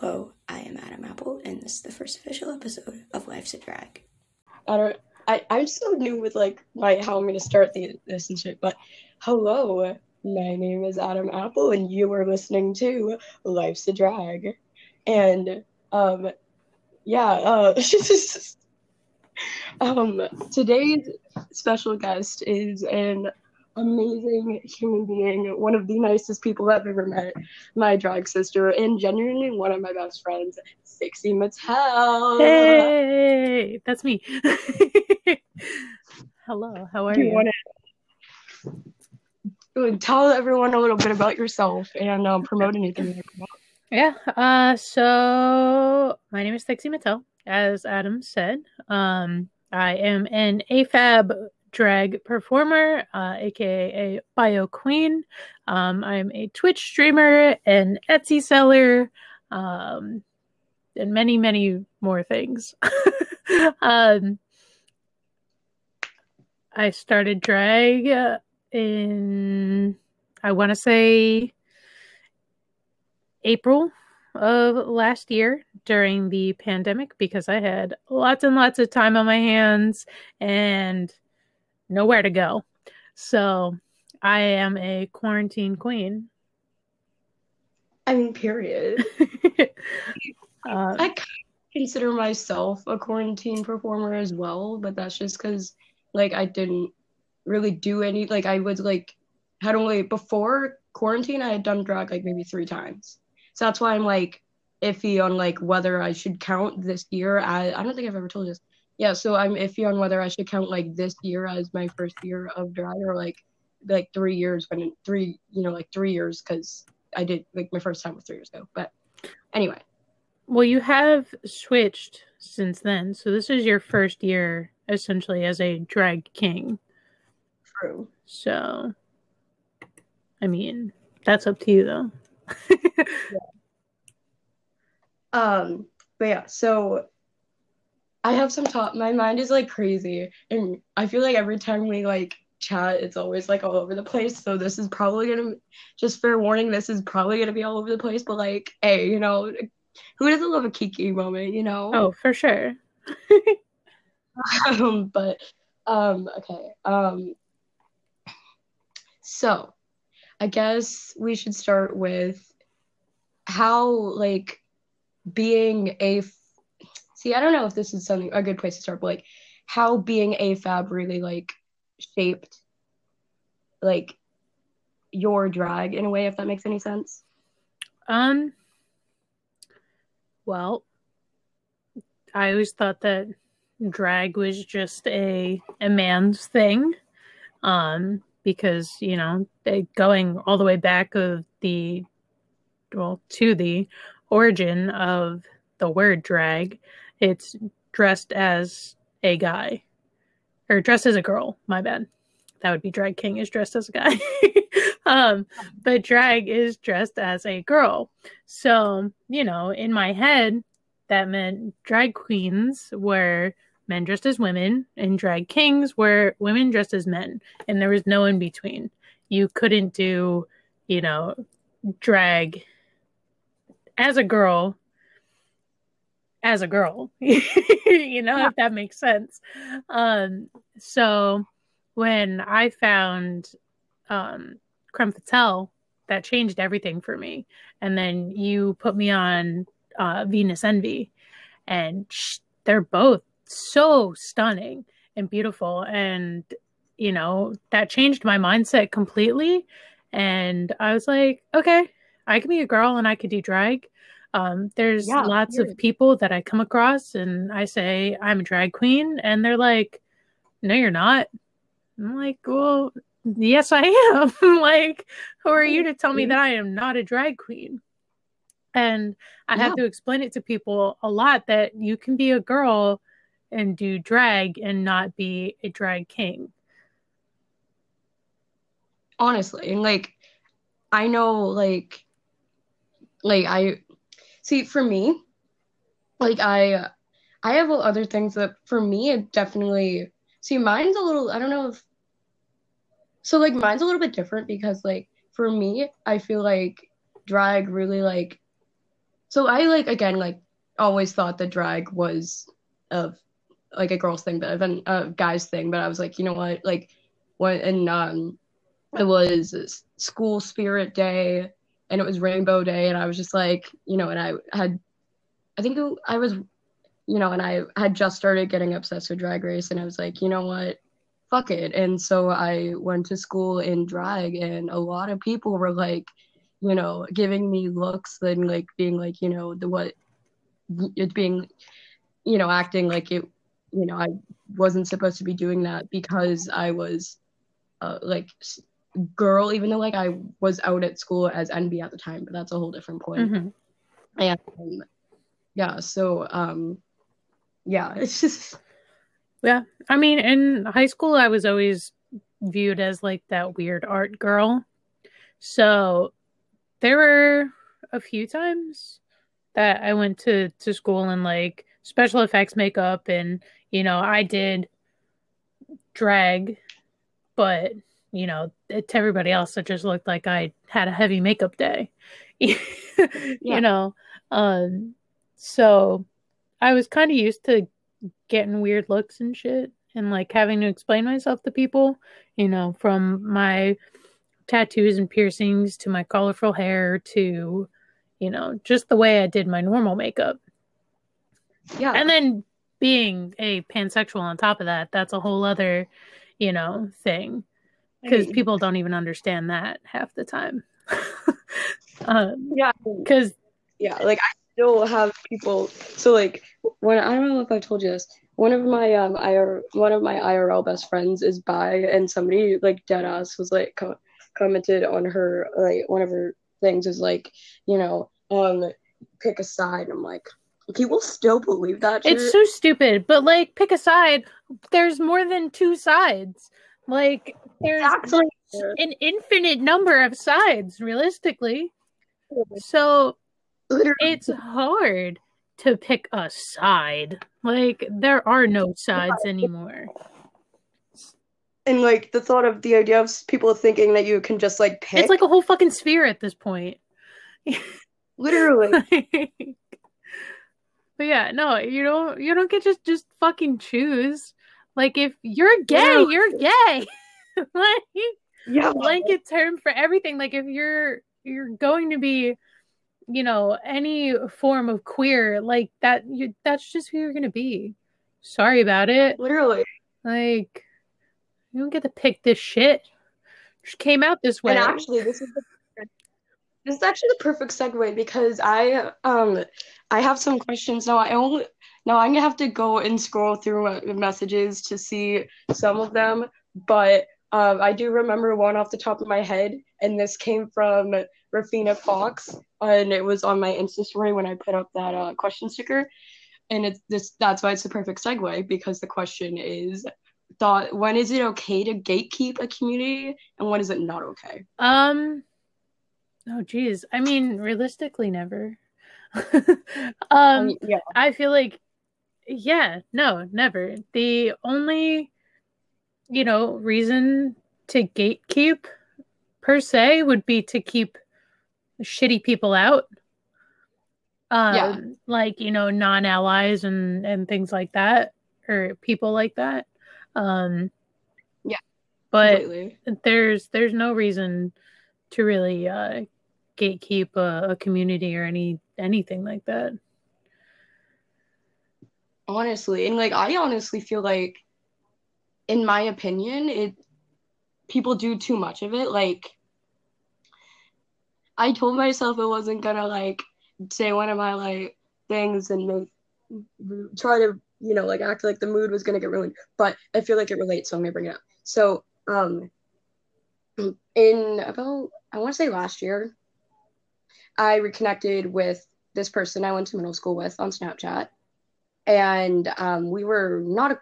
Hello, I am Adam Apple, and this is the first official episode of Life's a Drag. I don't. I I'm so new with like my how I'm gonna start the this and shit. But hello, my name is Adam Apple, and you are listening to Life's a Drag, and um, yeah, uh, um, today's special guest is an amazing human being, one of the nicest people I've ever met, my drag sister, and genuinely one of my best friends, Sixy Mattel. Hey, that's me. Hello, how are Do you? you want to tell everyone a little bit about yourself and um, promote anything? Yeah. Uh, so my name is Sexy Mattel, as Adam said. Um, I am an AFAB drag performer, uh, aka a bio queen. Um, I'm a Twitch streamer, an Etsy seller, um, and many, many more things. um, I started drag uh, in, I want to say, April of last year during the pandemic because I had lots and lots of time on my hands and nowhere to go. So I am a quarantine queen. I mean, period. Uh, I consider myself a quarantine performer as well, but that's just because like I didn't really do any like I was like had only before quarantine I had done drag like maybe three times. So that's why I'm like iffy on like whether I should count this year as I don't think I've ever told you this. Yeah, so I'm iffy on whether I should count like this year as my first year of drag or like like three years when three you know like three years because I did like my first time was three years ago. But anyway, well, you have switched since then. So this is your first year essentially as a drag king. true. So, I mean, that's up to you though. Um, but yeah, so I have some top. My mind is like crazy, and I feel like every time we like chat, it's always like all over the place. So this is probably gonna just fair warning. This is probably gonna be all over the place. But like, hey, you know, who doesn't love a Kiki moment? You know. Oh, for sure. um, but um, okay. Um, so I guess we should start with how like being a see i don't know if this is something a good place to start but like how being AFAB really like shaped like your drag in a way if that makes any sense Um, well, I always thought that drag was just a a man's thing. Um, because, you know, they- going all the way back of the well, to the origin of the word drag, it's dressed as a guy. Or dressed as a girl, my bad. That would be drag king is dressed as a guy. um, but drag is dressed as a girl. So, you know, in my head, that meant drag queens were men dressed as women, and drag kings were women dressed as men. And there was no in between. You couldn't do, you know, drag as a girl as a girl. you know, if that makes sense. Um, so when I found um Creme Fatale, that changed everything for me. And then you put me on uh, Venus Envy, and sh- they're both so stunning and beautiful. And, you know, that changed my mindset completely. And I was like, okay, I can be a girl and I could do drag. Um, there's Yeah, lots of people that I come across and I say, I'm a drag queen. And they're like, no, you're not. I'm like, well, yes, I am. like, who are you to tell me that I am not a drag queen? And I have to explain it to people a lot that you can be a girl and do drag and not be a drag king. honestly and like i know like like i see for me like i i have other things that for me it definitely see mine's a little i don't know if so like mine's a little bit different because like for me i feel like drag really like so I like again like always thought that drag was of like a girl's thing, but then a guy's thing. But I was like, you know what? Like when and um, it was school spirit day and it was rainbow day, and I was just like, you know, and I had, I think I was, you know, and I had just started getting obsessed with Drag Race, and I was like, you know what? Fuck it. And so I went to school in drag, and a lot of people were like, you know, giving me looks and like being like, you know, the what it being, you know, acting like it, you know, I wasn't supposed to be doing that because I was uh, like girl, even though like I was out at school as NB at the time, but that's a whole different point. Mhm. And um, yeah, so um, yeah, it's just Yeah. I mean, in high school, I was always viewed as like that weird art girl. So there were a few times that I went to, to school in like special effects makeup and, you know, I did drag, but, you know, it, to everybody else, it just looked like I had a heavy makeup day, Yeah. you know? Um, so I was kind of used to getting weird looks and shit and like having to explain myself to people, you know, from my tattoos and piercings to my colorful hair to, you know, just the way I did my normal makeup. yeah, And then being a pansexual on top of that, that's a whole other, you know, thing because I- people don't even understand that half the time. um, yeah, because yeah, like I still have people. So like when I don't know if I told you this, one of my um IR one of my IRL best friends is bi, and somebody like dead ass was like co- commented on her like one of her things is like you know um pick a side. I'm like people still believe that shit. it's so stupid, but like pick a side. There's more than two sides. Like there's Exactly. an infinite number of sides, realistically. So Literally. it's hard to pick a side. Like there are no sides anymore. and like the thought of the idea of people thinking that you can just like pick It's like a whole fucking sphere at this point. literally but yeah, no, you don't you don't get just just fucking choose. Like if you're gay, Literally. you're gay. like yeah blanket term for everything. Like if you're you're going to be, you know, any form of queer, like that you that's just who you're gonna be. Sorry about it. literally Like you don't get to pick this shit. Just came out this way. And actually, this is the, this is actually the perfect segue because I um I have some questions now. I only now I'm gonna have to go and scroll through uh, messages to see some of them, but um I do remember one off the top of my head, and this came from Rafina Fox, and it was on my Insta story when I put up that uh, question sticker, and it's this that's why it's the perfect segue because the question is thought when is it okay to gatekeep a community and when is it not okay Um. Oh, geez. I mean, realistically, never. um, yeah I feel like, yeah, no, never. The only, you know, reason to gatekeep per se would be to keep shitty people out. Um, Yeah. like you know, non-allies and and things like that, or people like that. Um, Yeah, but completely there's there's no reason to really uh gatekeep a, a community or any anything like that. Honestly and like i honestly feel like in my opinion it people do too much of it. Like i told myself i wasn't gonna like say one of my like things and make try to you know like act like the mood was gonna get ruined but i feel like it relates so i'm gonna bring it up. So um in about i want to say last year i reconnected with this person i went to middle school with on snapchat and um, we were not a,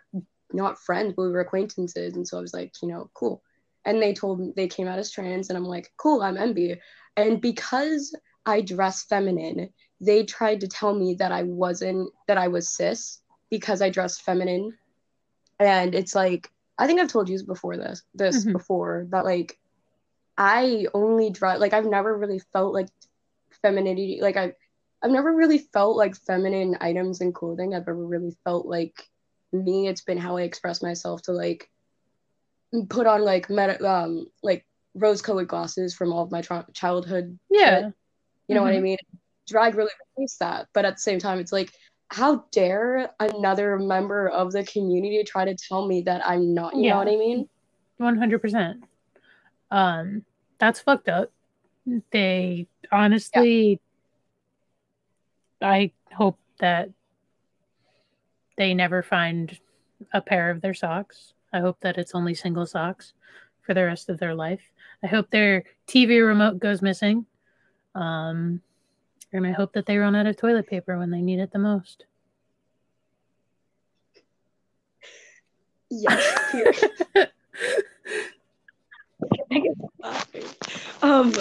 not friends, but we were acquaintances. And so I was like, you know, cool. And they told me they came out as trans, and I'm like, cool, I'm NB. And because I dress feminine, they tried to tell me that I wasn't that I was cis because I dressed feminine. And it's like I think I've told you before this this Mhm. before that like I only dress like I've never really felt like femininity like I I've never really felt like feminine items and clothing. I've never really felt like me. It's been how I express myself to like put on like meta, um like rose colored glasses from all of my tra- childhood. Yeah. shit. You know what I Mhm. mean? Drag really replaced that. But at the same time, it's like, how dare another member of the community try to tell me that I'm not? You Yeah. know what I mean? One hundred percent. Um, that's fucked up. They honestly, I hope that they never find a pair of their socks. I hope that it's only single socks for the rest of their life. I hope their TV remote goes missing. Um, and I hope that they run out of toilet paper when they need it the most. Yes. I get laughing. Um.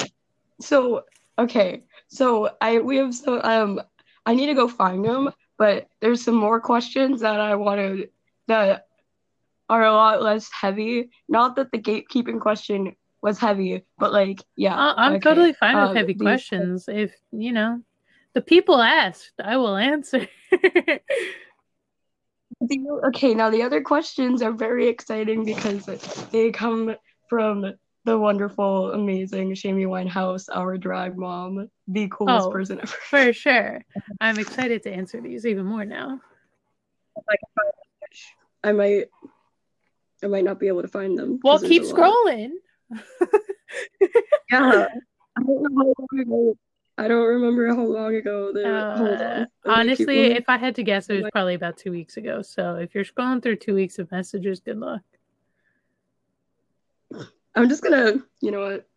So okay. So I we have so um. I need to go find them, but there's some more questions that I want to that are a lot less heavy. Not that the gatekeeping question was heavy, but like yeah. Uh, I'm okay. totally fine with Um, heavy these- questions. If you know, the people asked, I will answer. Okay, now the other questions are very exciting because they come from the wonderful, amazing Shamie Winehouse, our drag mom, the coolest Oh. person ever. For sure. I'm excited to answer these even more now. I might, I might not be able to find them. Well, keep scrolling. Yeah, I don't know how long ago. I don't remember how long ago. Uh, Let me keep honestly, if I had to guess, it was probably about two weeks ago. So if you're scrolling through two weeks of messages, good luck. I'm just gonna, you know what?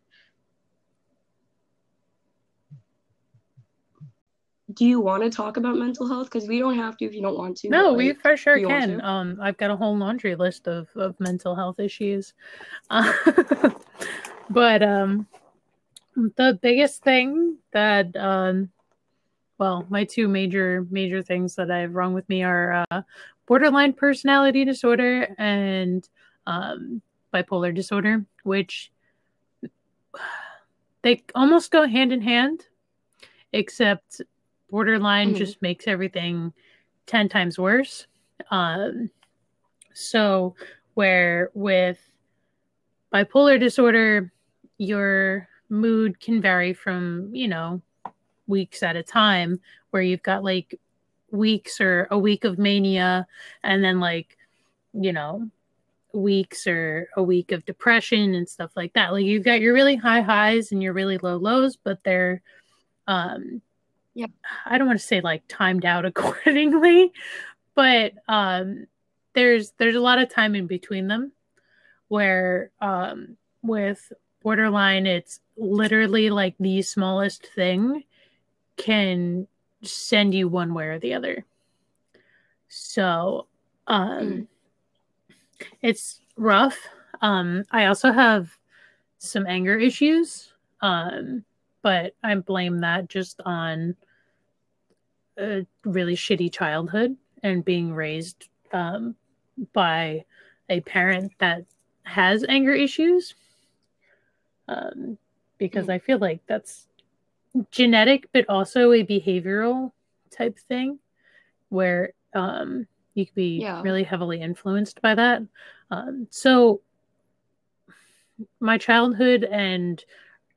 Do you want to talk about mental health? Because we don't have to if you don't want to. No, but, we for sure do you want can. Um, I've got a whole laundry list of, of mental health issues. Uh, but um, the biggest thing that um, well, my two major major things that I have wrong with me are uh, borderline personality disorder and um, bipolar disorder, which they almost go hand in hand, except borderline Mhm. just makes everything 10 times worse. Um, so, where with bipolar disorder, your mood can vary from, you know, weeks at a time, where you've got like weeks or a week of mania, and then like, you know, weeks or a week of depression and stuff like that. Like you've got your really high highs and your really low lows, but they're um Yeah. I don't want to say like timed out accordingly, but um there's there's a lot of time in between them where um with borderline it's literally like the smallest thing can send you one way or the other. So um Mhm. It's rough. Um, I also have some anger issues, um, but I blame that just on a really shitty childhood and being raised um, by a parent that has anger issues. Um, because I feel like that's genetic, but also a behavioral type thing where um, you could be Yeah. really heavily influenced by that. Um, so, my childhood and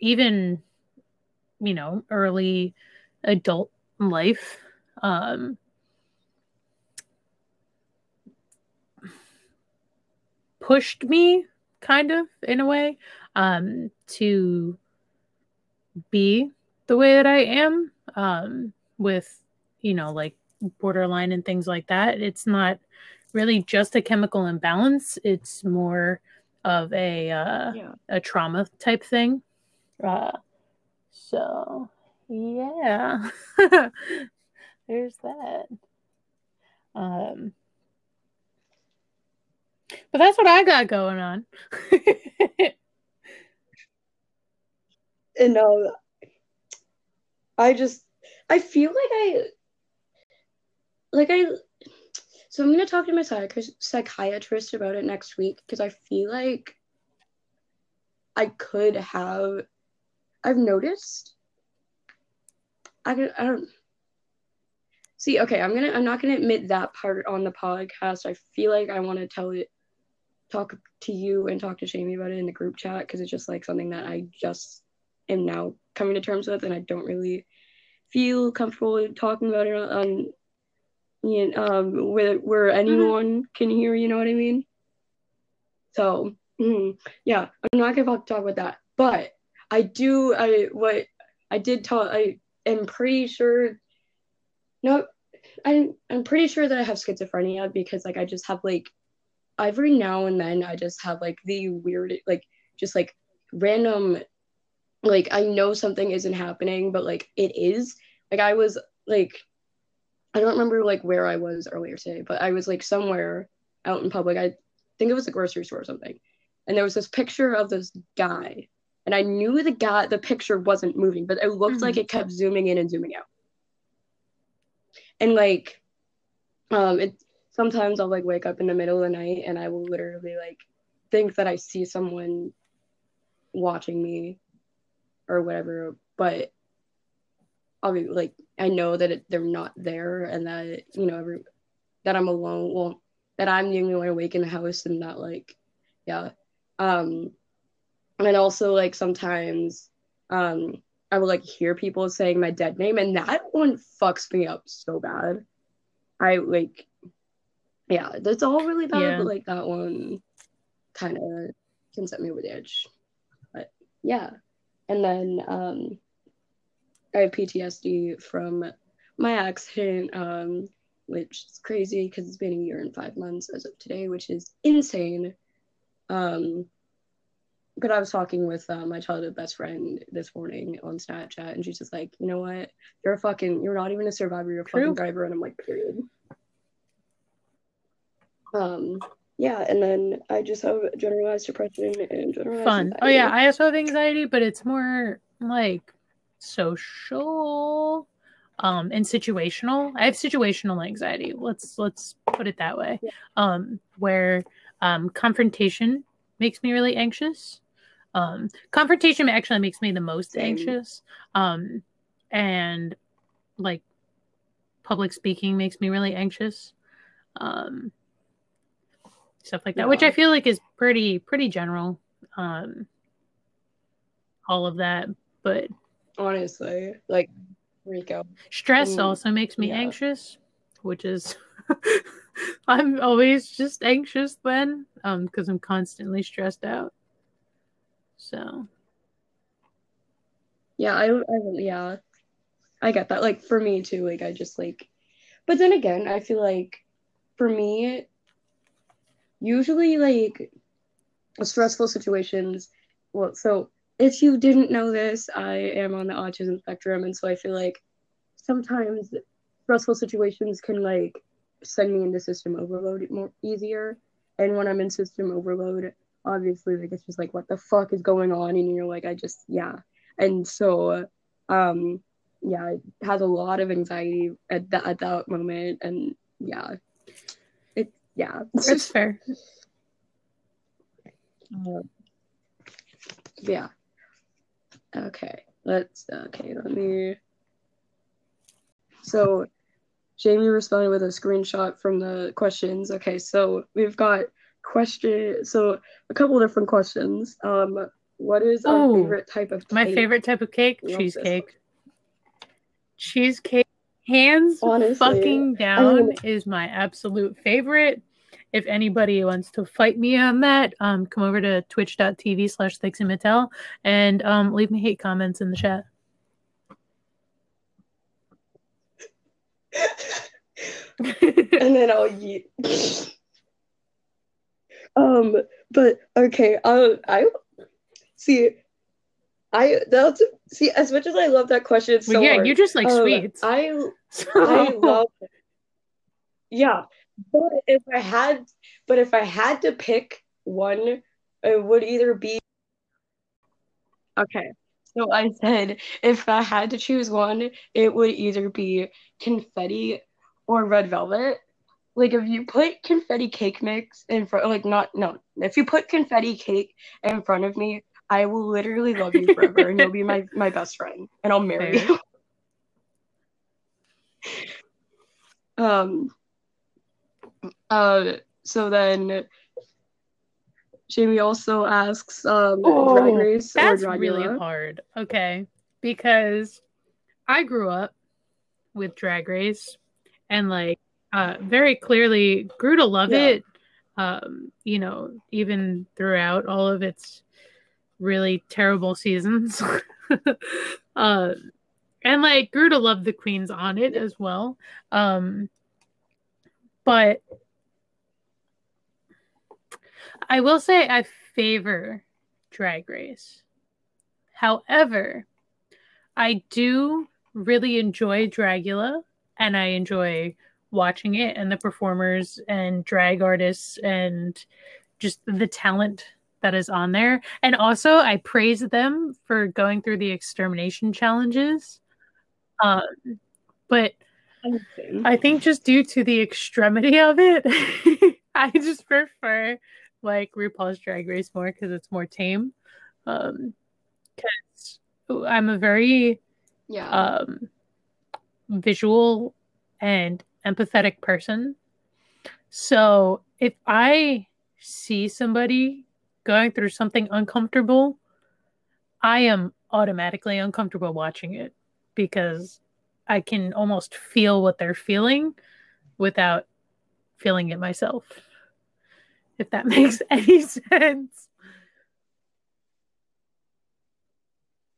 even, you know, early adult life, um, pushed me kind of in a way um, to be the way that I am um, with, you know, like borderline and things like that. It's not really just a chemical imbalance. It's more of a uh, Yeah. a trauma type thing. Uh, so yeah, there's that. Um, but that's what I got going on. And no, I just I feel like I like I so I'm gonna talk to my psychi- psychiatrist about it next week because I feel like I could have I've noticed I could I don't See, okay, I'm gonna I'm not gonna admit that part on the podcast. I feel like I want to tell it, talk to you and talk to Jamie about it in the group chat because it's just like something that I just am now coming to terms with, and I don't really feel comfortable talking about it on, you know, um, where where anyone can hear. You know what I mean? So mm, yeah, I'm not gonna talk about that, but I do. I what I did talk. I am pretty sure. No, I'm I'm pretty sure that I have schizophrenia because like I just have like every now and then I just have like the weird like just like random like I know something isn't happening but like it is like I was like I don't remember like where I was earlier today but I was like somewhere out in public. I think it was a grocery store or something. And there was this picture of this guy. And I knew the guy the picture wasn't moving but it looked Mm-hmm. like it kept zooming in and zooming out. And like um it sometimes I'll like wake up in the middle of the night and I will literally like think that I see someone watching me or whatever but Be like I know that it, they're not there and that you know every that I'm alone well that I'm the only one awake in the house and that like yeah. Um and also like sometimes um I will like hear people saying my dead name and that one fucks me up so bad. I like yeah that's all really bad Yeah. but like that one kind of can set me over the edge. But yeah. And then um I have PTSD from my accident um which is crazy because it's been a year and five months as of today which is insane um but I was talking with uh, my childhood best friend this morning on Snapchat, and she's just like, you know what? You're a fucking, you're not even a survivor. You're a True. fucking driver, and I'm like, period. Um, yeah, and then I just have generalized depression and generalized. Fun. Oh yeah. I also have anxiety, but it's more like social um and situational. I have situational anxiety. Let's let's put it that way. Yeah. Um where um confrontation makes me really anxious. Um confrontation actually makes me the most Same. anxious. Um and like public speaking makes me really anxious. Um stuff like that, which I feel like is pretty pretty general. Um all of that, but honestly, like Rico. stress Mm, also makes me yeah. anxious, which is I'm always just anxious then um because I'm constantly stressed out. So, Yeah, I, I yeah, I get that. Like for me too, like I just like, but then again, I feel like for me, usually like stressful situations. Well, so if you didn't know this, I am on the autism spectrum, and so I feel like sometimes stressful situations can like send me into system overload more easier. And when I'm in system overload, obviously like it's just like what the fuck is going on, and you're like I just yeah. And so um yeah it has a lot of anxiety at that at that moment. And yeah. It yeah. That's fair. Yeah okay let's okay let me so jamie responded with a screenshot from the questions okay so we've got question so a couple different questions um what is our Ooh, favorite type of cake? My favorite type of cake, cheesecake. Cheesecake, hands Honestly, fucking I down, mean- is my absolute favorite. If anybody wants to fight me on that, um, come over to twitch.tv slash Thix and Mattel and um, leave me hate comments in the chat. and then I'll eat. um, but okay, I I see. I that's see as much as I love that question. It's so well, yeah, hard. you just like um, sweets. I So- I love. Yeah, but if I had, but if I had to pick one, it would either be. Okay, so I said if I had to choose one, it would either be confetti or red velvet. Like if you put confetti cake mix in front, like not no, if you put confetti cake in front of me, I will literally love you forever, and you'll be my my best friend, and I'll marry Fair. you. Um. Uh. So then, Jamie also asks, um, Oh, Drag Race or That's Dragula. really hard. Okay. Because I grew up with Drag Race and like uh very clearly grew to love Yeah. it. Um, you know, even throughout all of its really terrible seasons. uh and like grew to love the queens on it as well. Um but I will say I favor Drag Race. However, I do really enjoy Dragula and I enjoy watching it and the performers and drag artists and just the talent that is on there. And also, I praise them for going through the extermination challenges. Um, but I think just due to the extremity of it, I just prefer like RuPaul's Drag Race more because it's more tame. Um, because I'm a very yeah. um visual and empathetic person. So if I see somebody going through something uncomfortable, I am automatically uncomfortable watching it because I can almost feel what they're feeling without feeling it myself. If that makes any sense.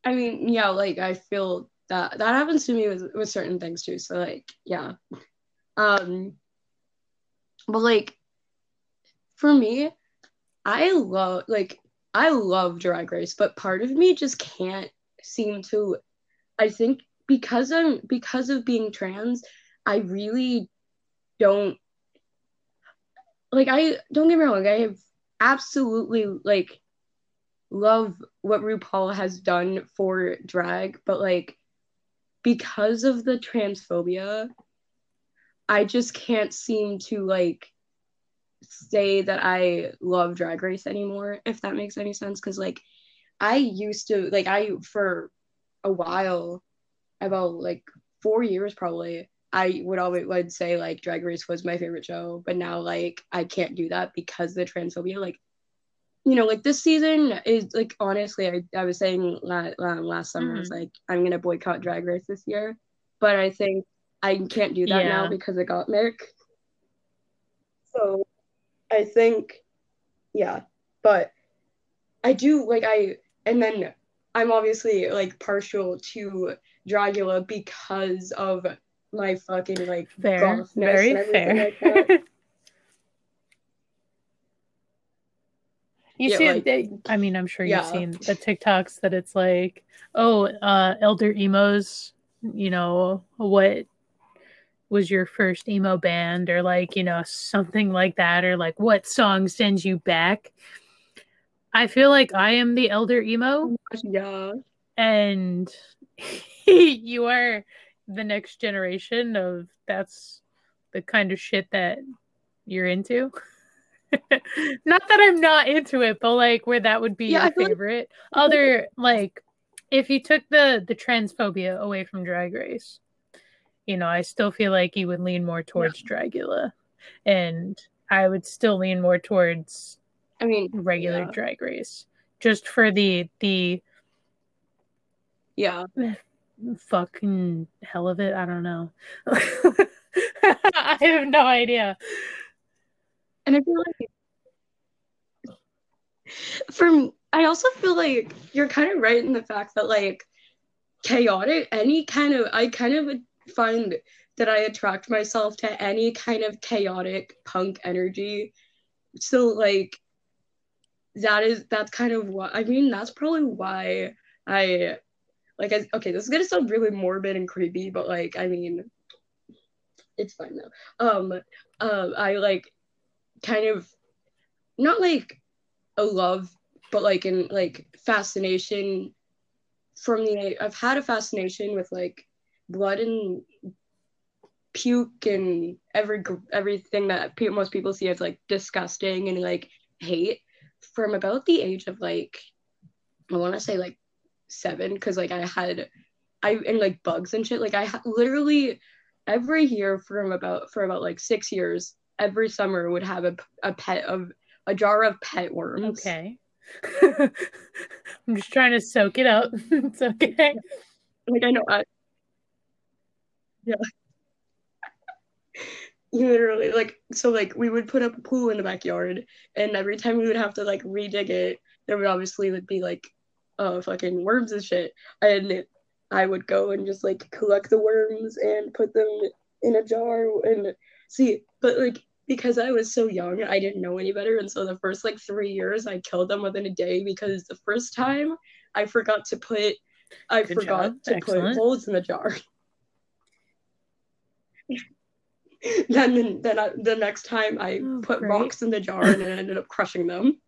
I mean, yeah, like I feel that that happens to me with with certain things too. So like, yeah. Um but like for me, I love like I love drag race, but part of me just can't seem to I think because I'm because of being trans, I really don't like I don't get me wrong, I have absolutely like love what RuPaul has done for drag, but like because of the transphobia, I just can't seem to like say that I love drag race anymore, if that makes any sense. Cause like I used to like I for a while, about like four years probably, I would always would say like drag race was my favorite show, but now like I can't do that because of the transphobia. Like you know, like this season is like honestly, I, I was saying last, last summer, I was mm. like, I'm gonna boycott Drag Race this year, but I think I can't do that now because it got Mick. So I think, yeah, but I do like I, and then I'm obviously like partial to Dragula because of my fucking like Fair. Very fair. like. You Yeah, see, like- they, I mean, I'm sure you've seen the TikToks that it's like, oh, uh, elder emos, you know, what was your first emo band, or like, you know, something like that, or like, what song sends you back? I feel like I am the elder emo, Yeah. and you are the next generation of that's the kind of shit that you're into. not that I'm not into it, but like where that would be Yeah, your feel like- favorite. Other like if you took the the transphobia away from Drag Race, you know, I still feel like you would lean more towards Dragula, and I would still lean more towards I mean, regular Yeah. Drag Race, just for the the yeah. fucking hell of it. I don't know. I have no idea. And I feel like from I also feel like you're kind of right in the fact that like chaotic any kind of I kind of find that I attract myself to any kind of chaotic punk energy. So like that is that's kind of what I mean that's probably why I like I, okay this is gonna sound really morbid and creepy but like I mean it's fine though. Um um I like kind of not like a love but like in like fascination from the I've had a fascination with like blood and puke and every everything that pe- most people see as like disgusting and like hate from about the age of like I want to say like seven because like I had I and like bugs and shit like I ha- literally every year from about for about like six years, every summer would have a, a pet of a jar of pet worms. Okay. I'm just trying to soak it up. it's okay. Like I know I Yeah. Literally, like so like we would put up a pool in the backyard and every time we would have to like redig it, there would obviously would be like uh fucking worms and shit. And I would go and just like collect the worms and put them in a jar and see but like because I was so young, I didn't know any better. And so the first like three years, I killed them within a day because the first time I forgot to put, I Good forgot job. to Excellent. put holes in the jar. then then I, the next time I Oh, put great. rocks in the jar and it ended up crushing them.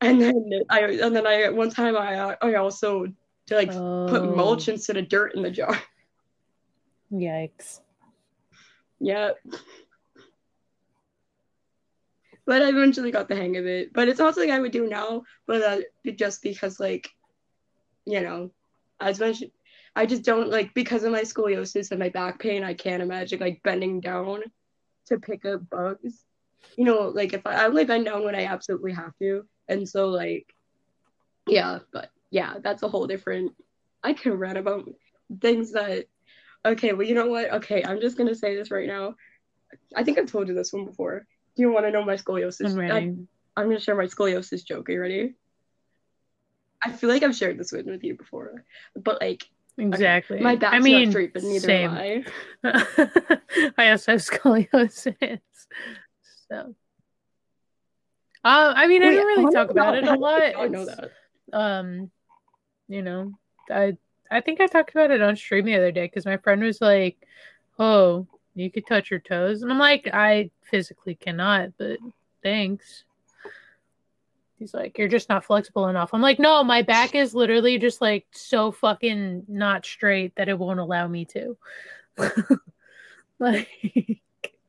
And then I and then I one time I I also like put mulch Oh, instead of dirt in the jar. Yikes. Yeah. But I eventually got the hang of it. But it's not something I would do now, but uh, just because, like, you know, as mentioned, I just don't like because of my scoliosis and my back pain. I can't imagine like bending down to pick up bugs. You know, like if I, I only bend down when I absolutely have to, and so like, yeah. But yeah, that's a whole different. I can rant about things that. Okay, well, you know what? Okay, I'm just gonna say this right now. I think I've told you this one before. Do you want to know my scoliosis? I'm I, ready. I'm gonna share my scoliosis joke. Are you ready? I feel like I've shared this one with you before, but like Exactly. my back's I mean, not straight, but neither same. am I. I also have scoliosis. So, uh, I mean, I Wait, don't really talk about it a lot. y'all know that? um you know i i think i talked about it on stream the other day because my friend was like oh you could touch your toes and i'm like i physically cannot but thanks he's like you're just not flexible enough i'm like no my back is literally just like so fucking not straight that it won't allow me to like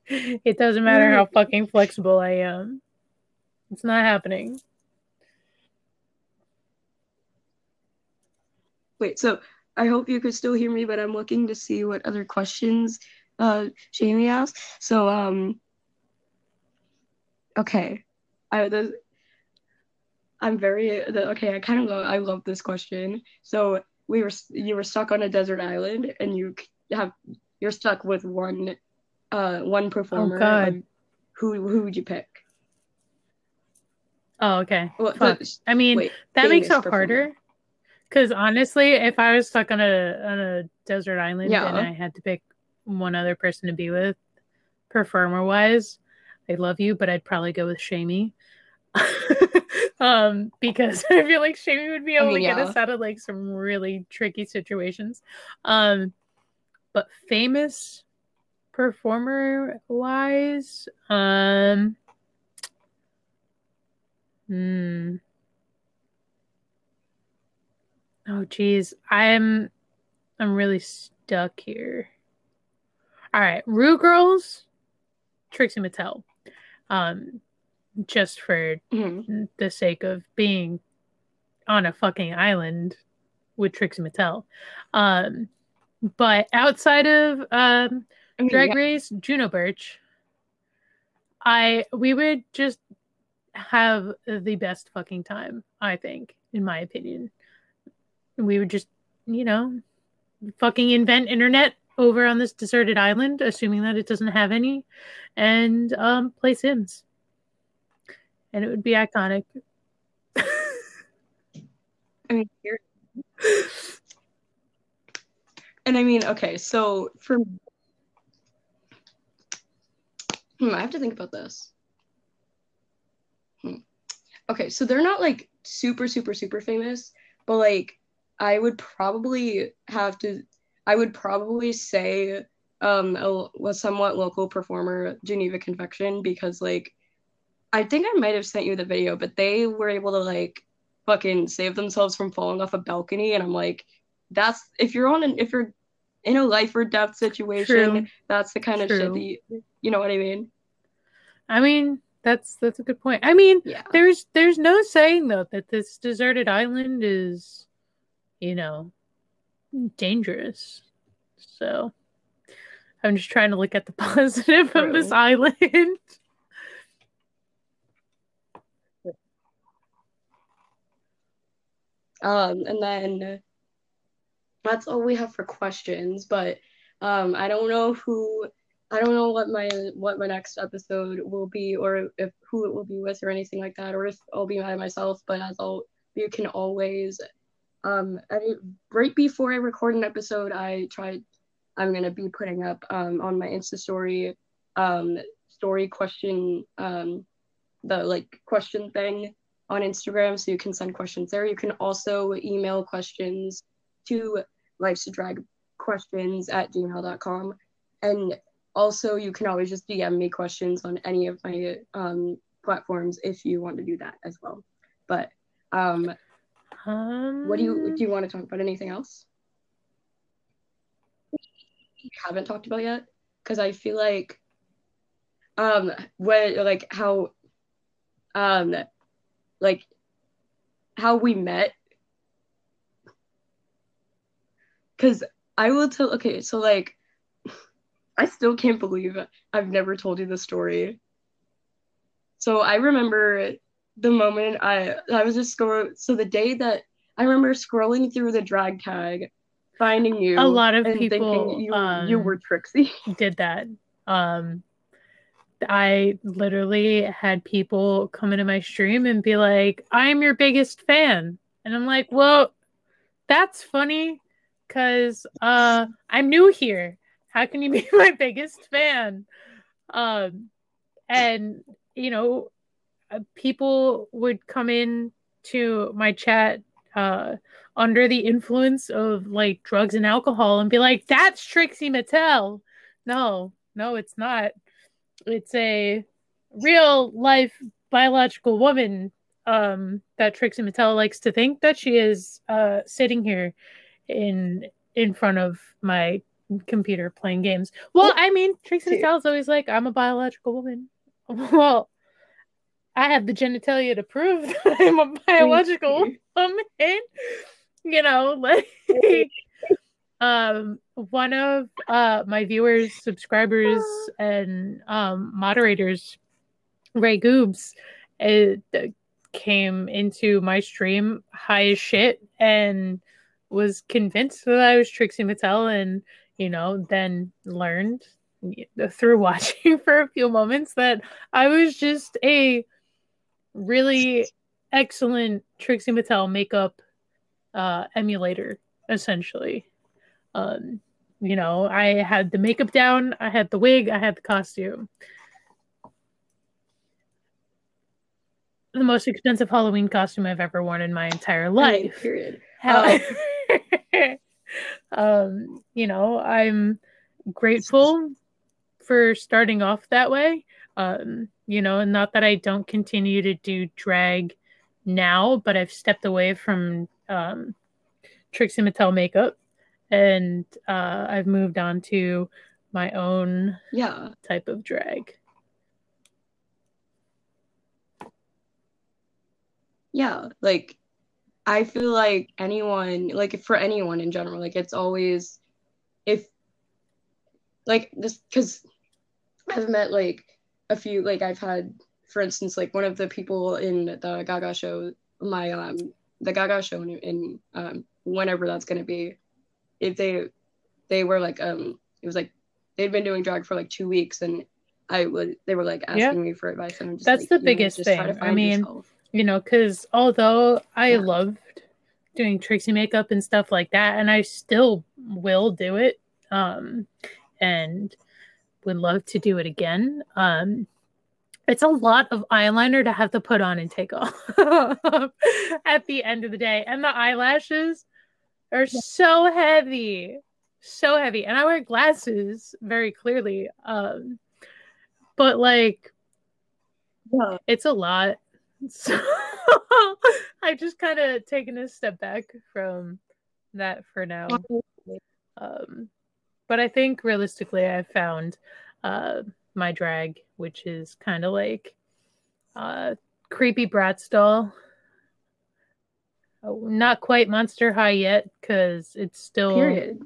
it doesn't matter how fucking flexible i am it's not happening Wait, so I hope you could still hear me, but I'm looking to see what other questions uh Jamie asked. So um okay. I the I'm very the, okay, I kind of love I love this question. So we were you were stuck on a desert island and you have you're stuck with one uh one performer. Oh God. who who would you pick? oh okay Well, the- I mean, wait, that makes it performer. harder. Because honestly, if I was stuck on a on a desert island Yeah. and I had to pick one other person to be with, performer wise, I love you, but I'd probably go with Shamey. um, because I feel like Shamey would be I able mean, to get yeah. us out of like some really tricky situations. Um, but famous performer wise, um, hmm. Oh geez, I'm I'm really stuck here. All right, Ru Girls, Trixie Mattel. Um, just for Mhm. the sake of being on a fucking island with Trixie Mattel. Um, but outside of um I mean, Drag yeah. Race, Juno Birch, I we would just have the best fucking time, I think, in my opinion. We would just, you know, fucking invent internet over on this deserted island, assuming that it doesn't have any, and um play Sims. And it would be iconic. I mean, here. And I mean, okay, so for hmm, I have to think about this. Hmm. Okay, so they're not like super, super, super famous, but like I would probably have to, I would probably say um a, a somewhat local performer, Geneva Confection, because like I think I might have sent you the video, but they were able to like fucking save themselves from falling off a balcony, and I'm like, that's if you're on an if you're in a life or death situation, True. that's the kind of shit True. that you, you know what I mean? I mean, that's that's a good point. I mean, Yeah. there's there's no saying though that this deserted island is, you know, dangerous. So I'm just trying to look at the positive of this island. Um, and then that's all we have for questions. But um, I don't know who, I don't know what my what my next episode will be, or if who it will be with, or anything like that, or if I'll be by myself. But as all you can always, um, right before I record an episode, I try, I'm gonna be putting up um on my Insta story, um, story question, um, the like question thing on Instagram, so you can send questions there. You can also email questions to life's to drag questions at gmail.com. And also, you can always just DM me questions on any of my um, platforms if you want to do that as well. But um, Um, what do you do? You want to talk about anything else? You haven't talked about yet, because I feel like um when like how um like how we met because I will tell okay so like I still can't believe I've never told you the story so I remember the moment I I was just scroll so the day that I remember scrolling through the drag tag finding you A lot of people, thinking you, you um, were Trixie did that. Um, I literally had people come into my stream and be like, "I'm your biggest fan," and I'm like, "Well, that's funny, cause uh, I'm new here. How can you be my biggest fan?" Um, and you know, uh, people would come in to my chat uh under the influence of like drugs and alcohol and be like, "That's Trixie Mattel." No, no, it's not. It's a real life biological woman um, that Trixie Mattel likes to think that she is uh, sitting here in in front of my computer playing games. Well, I mean, Trixie Dude. Mattel is always like, "I'm a biological woman." Well, I have the genitalia to prove that I'm a biological woman. You know, like um one of uh my viewers subscribers and um moderators ray goobs uh, came into my stream high as shit and was convinced that i was trixie mattel and you know then learned through watching for a few moments that i was just a really excellent trixie mattel makeup uh emulator essentially. Um you know i had the makeup down i had the wig i had the costume. The most expensive halloween costume i've ever worn in my entire life. Period. However, um you know i'm grateful for starting off that way um you know not that i don't continue to do drag now but i've stepped away from um trixie mattel makeup and uh, I've moved on to my own yeah type of drag. yeah like i feel like anyone like for anyone in general like it's always if like this because i've met like a few like i've had for instance like one of the people in the gaga show my um the gaga show in, in um whenever that's going to be if they they were like um it was like they'd been doing drag for like two weeks and i would they were like asking Yeah. me for advice and I'm just That's like, the know, biggest to thing. I mean, yourself. You know, because although I loved doing Trixie makeup and stuff like that, and I still will do it, um, and would love to do it again. Um, it's a lot of eyeliner to have to put on and take off at the end of the day, and the eyelashes are so heavy, so heavy, and I wear glasses very clearly. Um, but like yeah it's a lot. So I've just kind of taken a step back from that for now. Um, but I think realistically, I've found uh, my drag, which is kind of like uh, creepy Bratz doll. Oh, not quite Monster High yet, because it's still period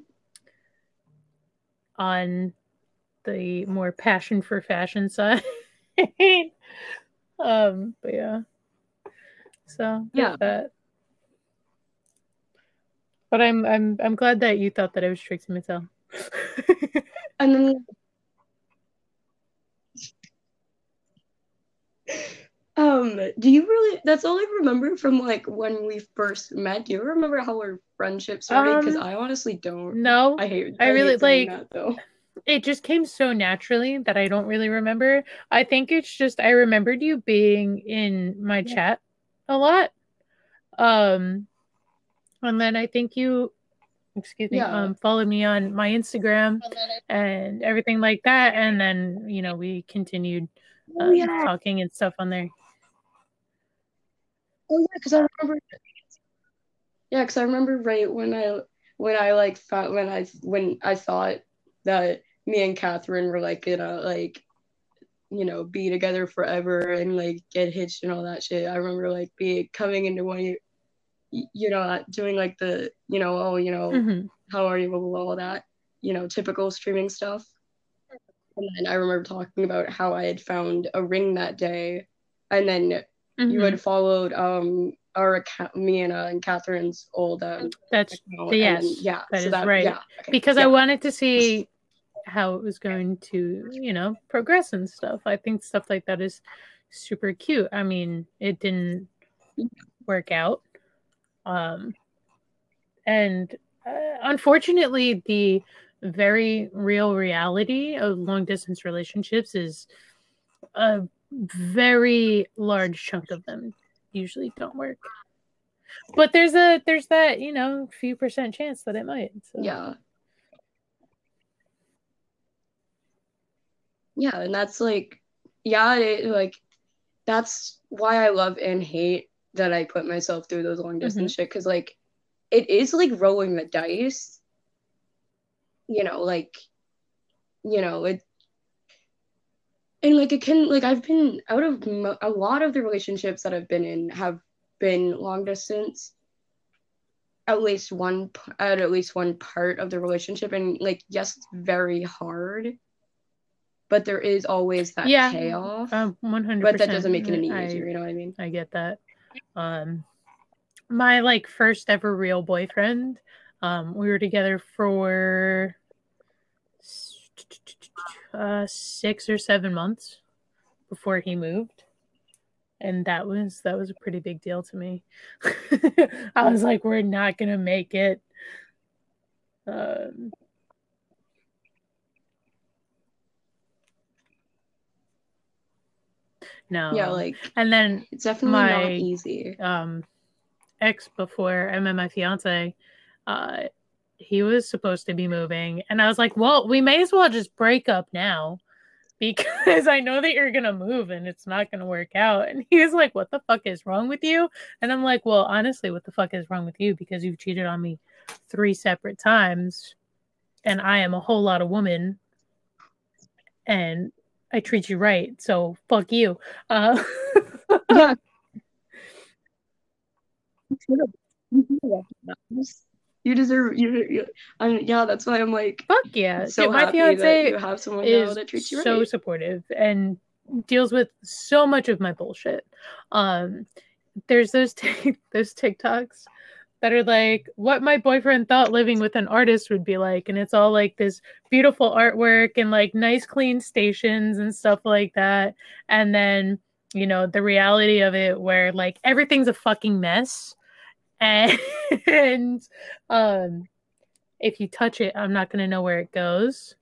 on the more passion for fashion side. um, but yeah. So Yeah. that. But I'm I'm I'm glad that you thought that I was Trixie Mattel. And then um do you really that's all I remember from like when we first met. Do you remember how our friendship started? Because Um, I honestly don't. no, I hate I hate really, saying like- that though. It just came so naturally that I don't really remember. I think it's just I remembered you being in my Yeah. chat a lot. Um and then I think you excuse me, Yeah. um followed me on my Instagram and everything like that and then, you know, we continued Oh, um, yeah. talking and stuff on there. Oh yeah, because I remember. Yeah, because I remember right when I when I like thought when I when I thought that me and Catherine were like gonna like you know be together forever and like get hitched and all that shit. I remember like be coming into one you, you know doing like the you know oh you know Mhm. how are you blah, blah, blah, all that you know typical streaming stuff. And then I remember talking about how I had found a ring that day, and then you Mhm. had followed um our account, me and uh, and Catherine's old um That's account, yes, yeah, that so is that right. yeah okay, because yeah. I wanted to see how it was going to, you know, progress and stuff. I think stuff like that is super cute. I mean, it didn't work out. Um and uh, unfortunately the very real reality of long distance relationships is a very large chunk of them usually don't work. But there's a there's that, you know, few percent chance that it might. So. yeah yeah and that's like yeah it, like that's why I love and hate that I put myself through those long distance Mm-hmm. shit because like it is like rolling the dice. You know like you know it and like it can like I've been out of mo- a lot of the relationships that I've been in have been long distance. At least one at at least one part of the relationship and like yes it's very hard but there is always that Yeah, payoff Um, 100%. but that doesn't make it any I- easier you know what I mean I get that. Um, my like first ever real boyfriend. Um, we were together for uh, six or seven months before he moved, and that was that was a pretty big deal to me. I was like, we're not gonna make it. Um, no. yeah like and then it's definitely not my- easy um ex before I met my fiance, uh he was supposed to be moving and I was like, "Well, we may as well just break up now because I know that you're going to move and it's not going to work out." And he was like, "What the fuck is wrong with you?" And I'm like, "Well, honestly, what the fuck is wrong with you because you've cheated on me three separate times and I am a whole lot of woman and I treat you right. So, fuck you." Uh yeah you deserve you, you I mean, yeah that's why I'm like Fuck yeah. so Dude, my happy that you have someone is that treats you so right supportive and deals with so much of my bullshit. Um, there's those t- those TikToks that are like what my boyfriend thought living with an artist would be like, and it's all like this beautiful artwork and like nice clean stations and stuff like that. And then you know the reality of it, where like everything's a fucking mess, and, and um, if you touch it, I'm not gonna know where it goes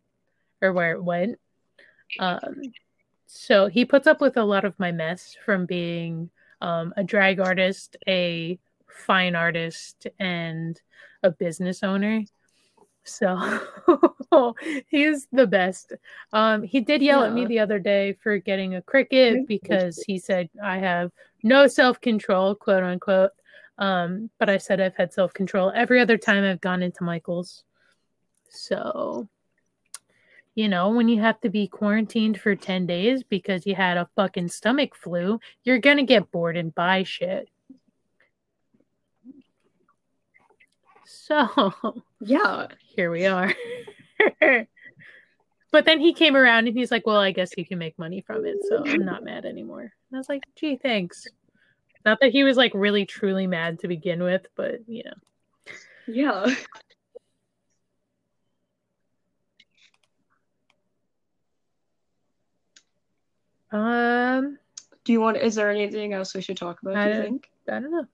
or where it went. Um, so he puts up with a lot of my mess from being um, a drag artist, a fine artist, and a business owner. So he's the best. Um, he did yell at me the other day for getting a Cricut because he said I have no self control, quote unquote. Um, but I said I've had self control every other time I've gone into Michael's. So, you know, when you have to be quarantined for 10 days because you had a fucking stomach flu, you're gonna get bored and buy shit. So yeah here we are. but then he came around and he's like, "Well, I guess you can make money from it, so I'm not mad anymore." And I was like, "Gee, thanks." Not that he was like really truly mad to begin with, but you know. Yeah. Um, Do you want? Is there anything else we should talk about? I Do you think? I don't know.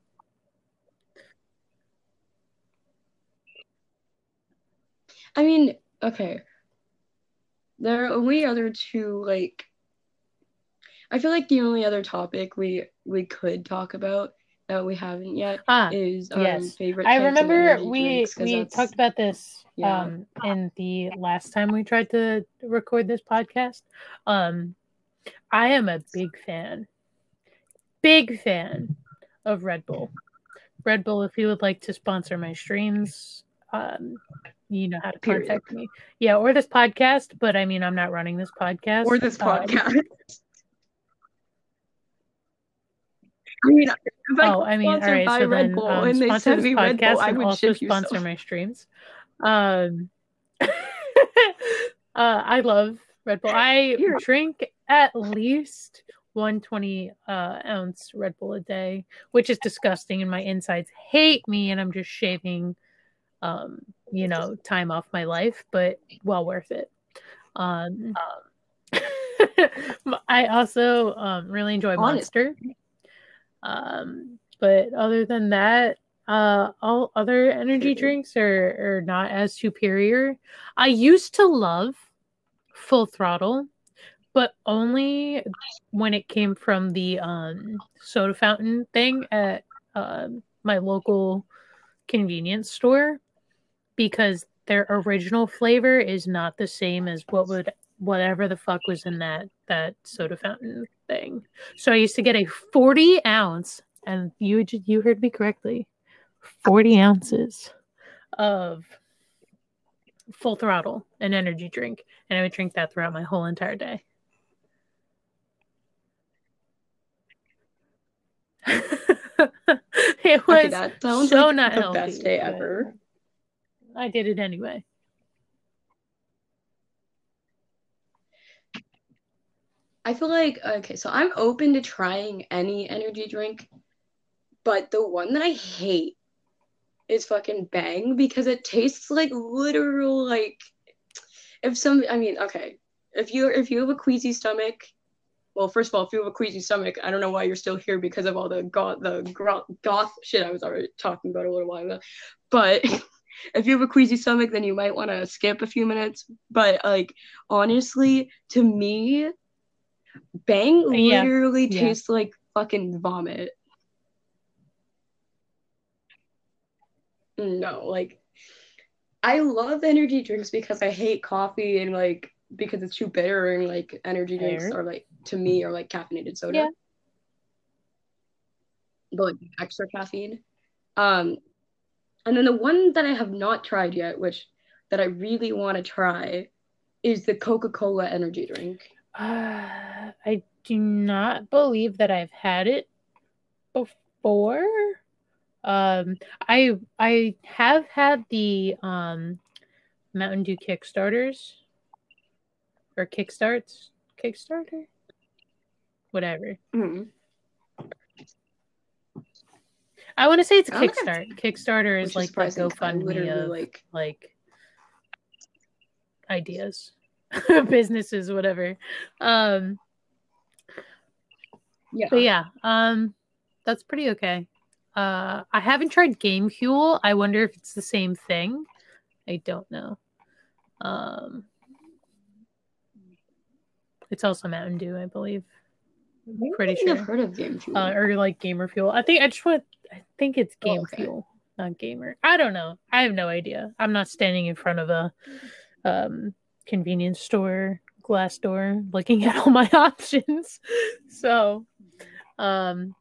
I mean, okay. There are only other two like I feel like the only other topic we we could talk about that we haven't yet Ah, is um yes. favorite I remember we drinks, we that's- talked about this Yeah. um in the last time we tried to record this podcast. Um I am a big fan. Big fan of Red Bull. Red Bull if you would like to sponsor my streams, um you know how to Period. contact me. Yeah, or this podcast, but I mean I'm not running this podcast. or this Um, podcast. I mean, oh, I mean, all right. So Red then, Bull um, and they this me Red Bull, I would also sponsor my streams. Um, uh, I love Red Bull. I Here. drink at least one twenty uh, ounce Red Bull a day, which is disgusting, and my insides hate me, and I'm just shaving, um, you know, time off my life, but well worth it. Um, um. I also um, really enjoy Honest. Monster. Um, but other than that, uh, all other energy drinks are, are not as superior. I used to love Full Throttle, but only when it came from the um, soda fountain thing at um, my local convenience store because their original flavor is not the same as what would whatever the fuck was in that that soda fountain thing. So I used to get a 40 ounce, and you you heard me correctly, 40 ounces of full throttle an energy drink, and I would drink that throughout my whole entire day. it was so not the healthy, best day ever. I did it anyway. I feel like okay, so I'm open to trying any energy drink, but the one that I hate is fucking Bang because it tastes like literal like if some I mean, okay. If you if you have a queasy stomach, well, first of all, if you have a queasy stomach, I don't know why you're still here because of all the goth the goth shit I was already talking about a little while ago. But if you have a queasy stomach, then you might want to skip a few minutes. But like honestly, to me, Bang Yeah. literally Yeah. tastes like fucking vomit. No, like I love energy drinks because I hate coffee and like because it's too bitter and like energy drinks are like to me are like caffeinated soda. Yeah. But like extra caffeine. Um and then the one that I have not tried yet, which that I really want to try, is the Coca-Cola energy drink. Uh, I do not believe that I've had it before. Um, I I have had the um Mountain Dew Kickstarters or Kickstarts, Kickstarter, whatever. Mm. I want to say it's Okay. Kickstart. Kickstarter is like the surprising 'cause I GoFundMe of like like ideas, businesses, whatever. Um, yeah. But yeah, um, that's pretty okay. Uh, I haven't tried Game Fuel. I wonder if it's the same thing. I don't know. Um, it's also Mountain Dew, I believe, pretty I think I've sure. heard of Game Fuel. uh, or like Gamer Fuel. I think I just want. I think it's Oh, Game okay. Fuel, not Gamer. I don't know. I have no idea. I'm not standing in front of a um, convenience store, glass door, looking at all my options. So, um,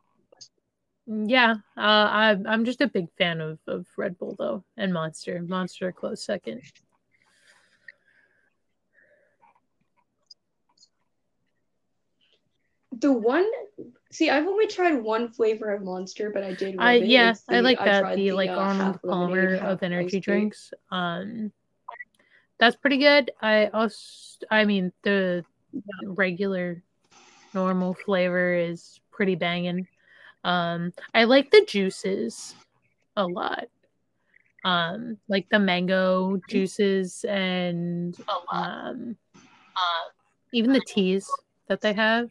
yeah, uh, I, I'm just a big fan of, of Red Bull though, and Monster. Monster close second. The one, see, I've only tried one flavor of Monster, but I did. I love it. yeah, It's I like that tried the like uh, Arnold half Palmer of energy iced tea. drinks. Um, that's pretty good. I also, I mean, the regular normal flavor is pretty banging. Um, I like the juices a lot. Um, like the mango juices and um, uh, even the teas that they have.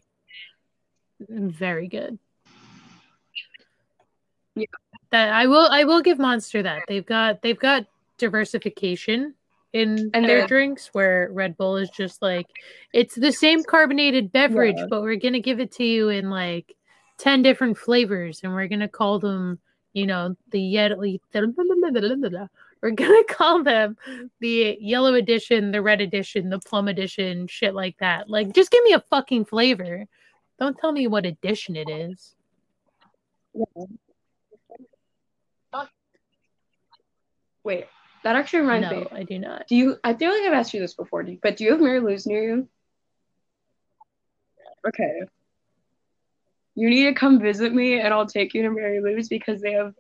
Very good. Yeah. That I will I will give Monster that. They've got they've got diversification in And their drinks where Red Bull is just like it's the same carbonated beverage, Yeah. but we're gonna give it to you in like 10 different flavors and we're gonna call them, you know, the yet we're gonna call them the yellow edition, the red edition, the plum edition, shit like that. Like just give me a fucking flavor. Don't tell me what edition it is. Wait, that actually reminds no, me. I do not. Do you? I feel like I've asked you this before, do- but do you have Mary Lou's near you? Okay. You need to come visit me, and I'll take you to Mary Lou's because they have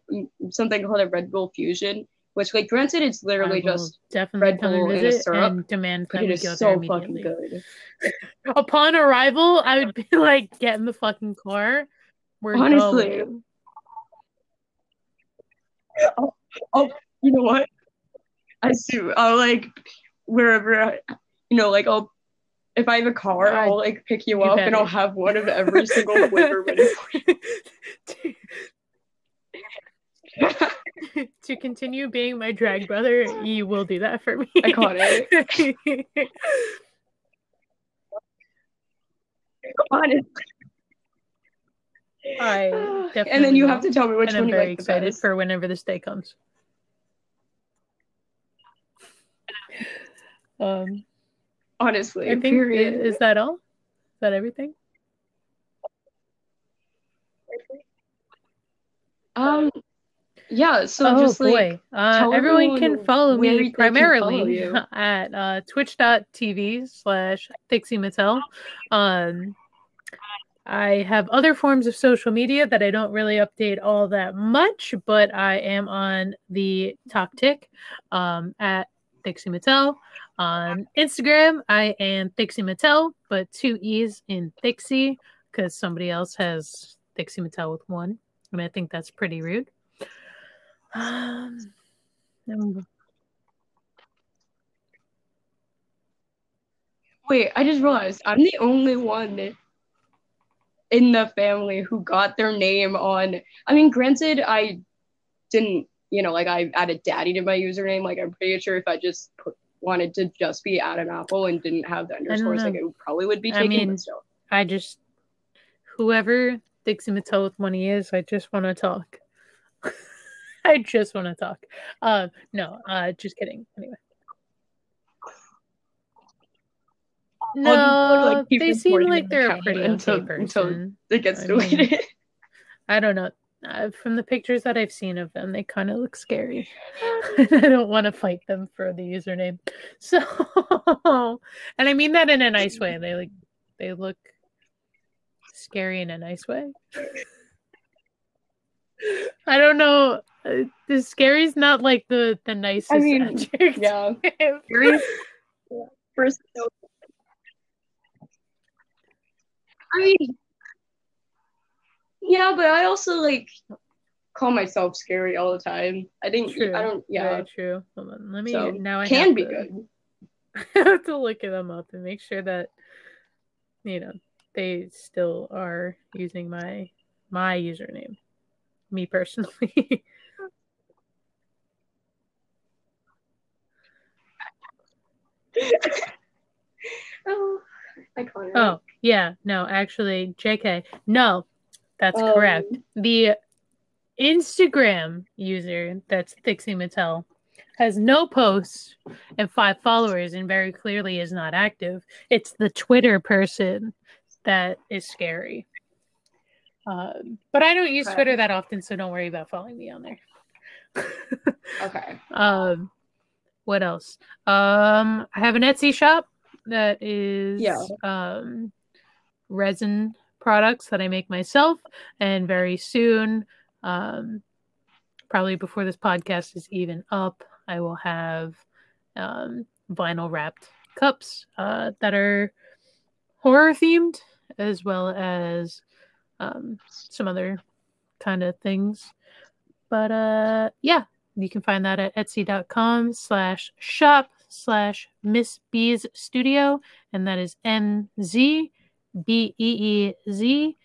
something called a Red Bull Fusion, which, like, granted, it's literally just, definitely Red Bull and in a syrup, and demand but that it is so fucking good. Upon arrival, I would be like, get in the fucking car. We're Honestly. going. Oh, oh you know what? I do. I'll like wherever I, you know, like I'll if I have a car, I'll like pick you you up and. I'll have one of every single flavor ready for you. to continue being my drag brother, you will do that for me. Iconic. Honestly. I and then you will. have to tell me which and one I'm very like the excited best. for whenever this day comes. Um, Honestly, I think period. is that all? Is that everything? um, yeah. So oh just like uh, everyone can follow me can follow primarily at uh, twitch.tv slash Dixie Mattel. Um, I have other forms of social media that I don't really update all that much, but I am on the TikTok um, at Dixie Mattel. On Instagram, I am Dixie Mattel, but two E's in Dixie because somebody else has Dixie Mattel with one. And I think that's pretty rude. Um, Wait, I just realized I'm the only one in the family who got their name on. I mean, granted, I didn't, you know, like I added daddy to my username. Like, I'm pretty sure if I just put, wanted to just be Adam Apple and didn't have the underscores, like it probably would be taken. I mean-. I just, whoever Dixie Mattel with money is, I just want to talk. I just want to talk. Uh, no, uh, just kidding. Anyway. I'll No, like, they seem like they're pretty until- okay until-. It gets I mean- I don't know. Uh, from the pictures that I've seen of them, they kind of look scary. I don't want to fight them for the username. So, and I mean that in a nice way. They like, they look scary in a nice way. I don't know. Uh, the scary's not like the the nicest I mean, adjective. yeah. Very- First, I mean, yeah, but I also like call myself scary all the time. I think True. I don't. Yeah, Very true. Hold on. Let me So, now. I can have be to- good. I have to look them up and make sure that you know they still are using my my username. Me personally. Oh, iconic. oh yeah, no, actually, Jk. No, that's Um, correct. The Instagram user that's Dixie Mattel has no posts and five followers and very clearly is not active. It's the Twitter person that is scary. Um, but I don't use Okay. Twitter that often, so don't worry about following me on there. Okay. um, what else? Um, I have an Etsy shop that is Yeah. um, resin products that I make myself, and very soon, um, probably before this podcast is even up, I will have um, vinyl wrapped cups uh, that are horror themed as well as um, some other kind of things. But uh, yeah, you can find that at etsy.com slash shop slash Miss Beez Studio. And that is N Z B E E Z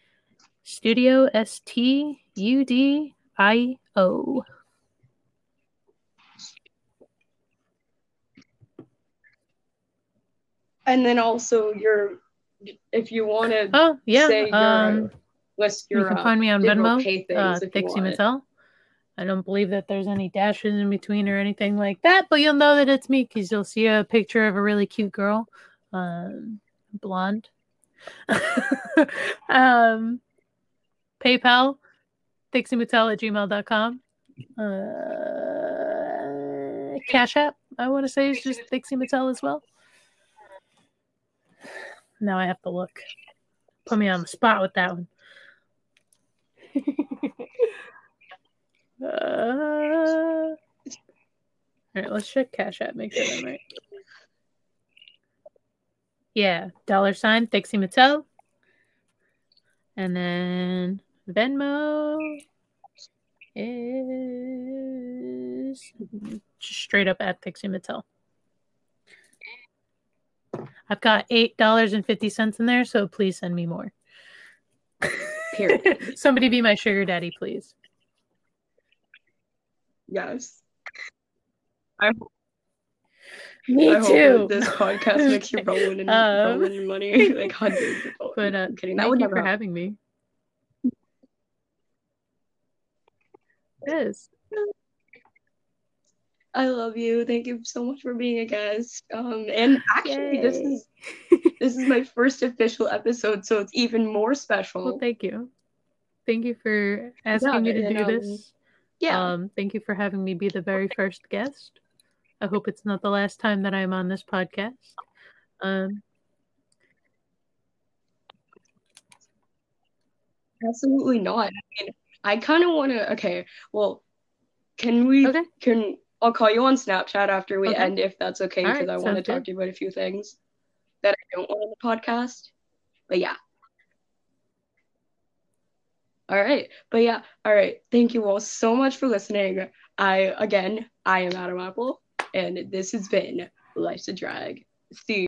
Studio S T U D I O. And then also your, if you want to Oh, yeah. say your, list you can find me on Venmo, uh, Dixie. Mattel. I don't believe that there's any dashes in between or anything like that, but you'll know that it's me because you'll see a picture of a really cute girl, um, blonde. um, PayPal, DixieMattel at gmail.com. Uh, Cash App, I want to say, is just Dixie Mattel as well. Now I have to look. Put me on the spot with that one. Uh, all right, let's check Cash App. Make sure I'm right. Yeah, dollar sign Dixie Mattel, and then Venmo is just straight up at Dixie Mattel. I've got eight dollars and fifty cents in there, so please send me more. Period. Somebody be my sugar daddy, please. Yes. I, hope- Me I too. this podcast makes you rolling in, Um, rolling in money like hundreds of dollars. But uh, I'm kidding. That would you never for happen. having me. Yes. I love you. Thank you so much for being a guest. Um, and actually, this is this is my first official episode, so it's even more special. Well, thank you. Thank you for asking me to and, do um, this. yeah, Um, thank you for having me be the very first guest. I hope it's not the last time that I'm on this podcast. Um, absolutely not. I mean, I kind of want to. Okay, well, can we? okay. Can I'll call you on Snapchat after we Okay. end if that's okay because right, I want to talk to you about a few things that I don't want on the podcast. But yeah. All right. But yeah. All right. Thank you all so much for listening. I again, I am Adam Apple, and this has been Life's a Drag. See.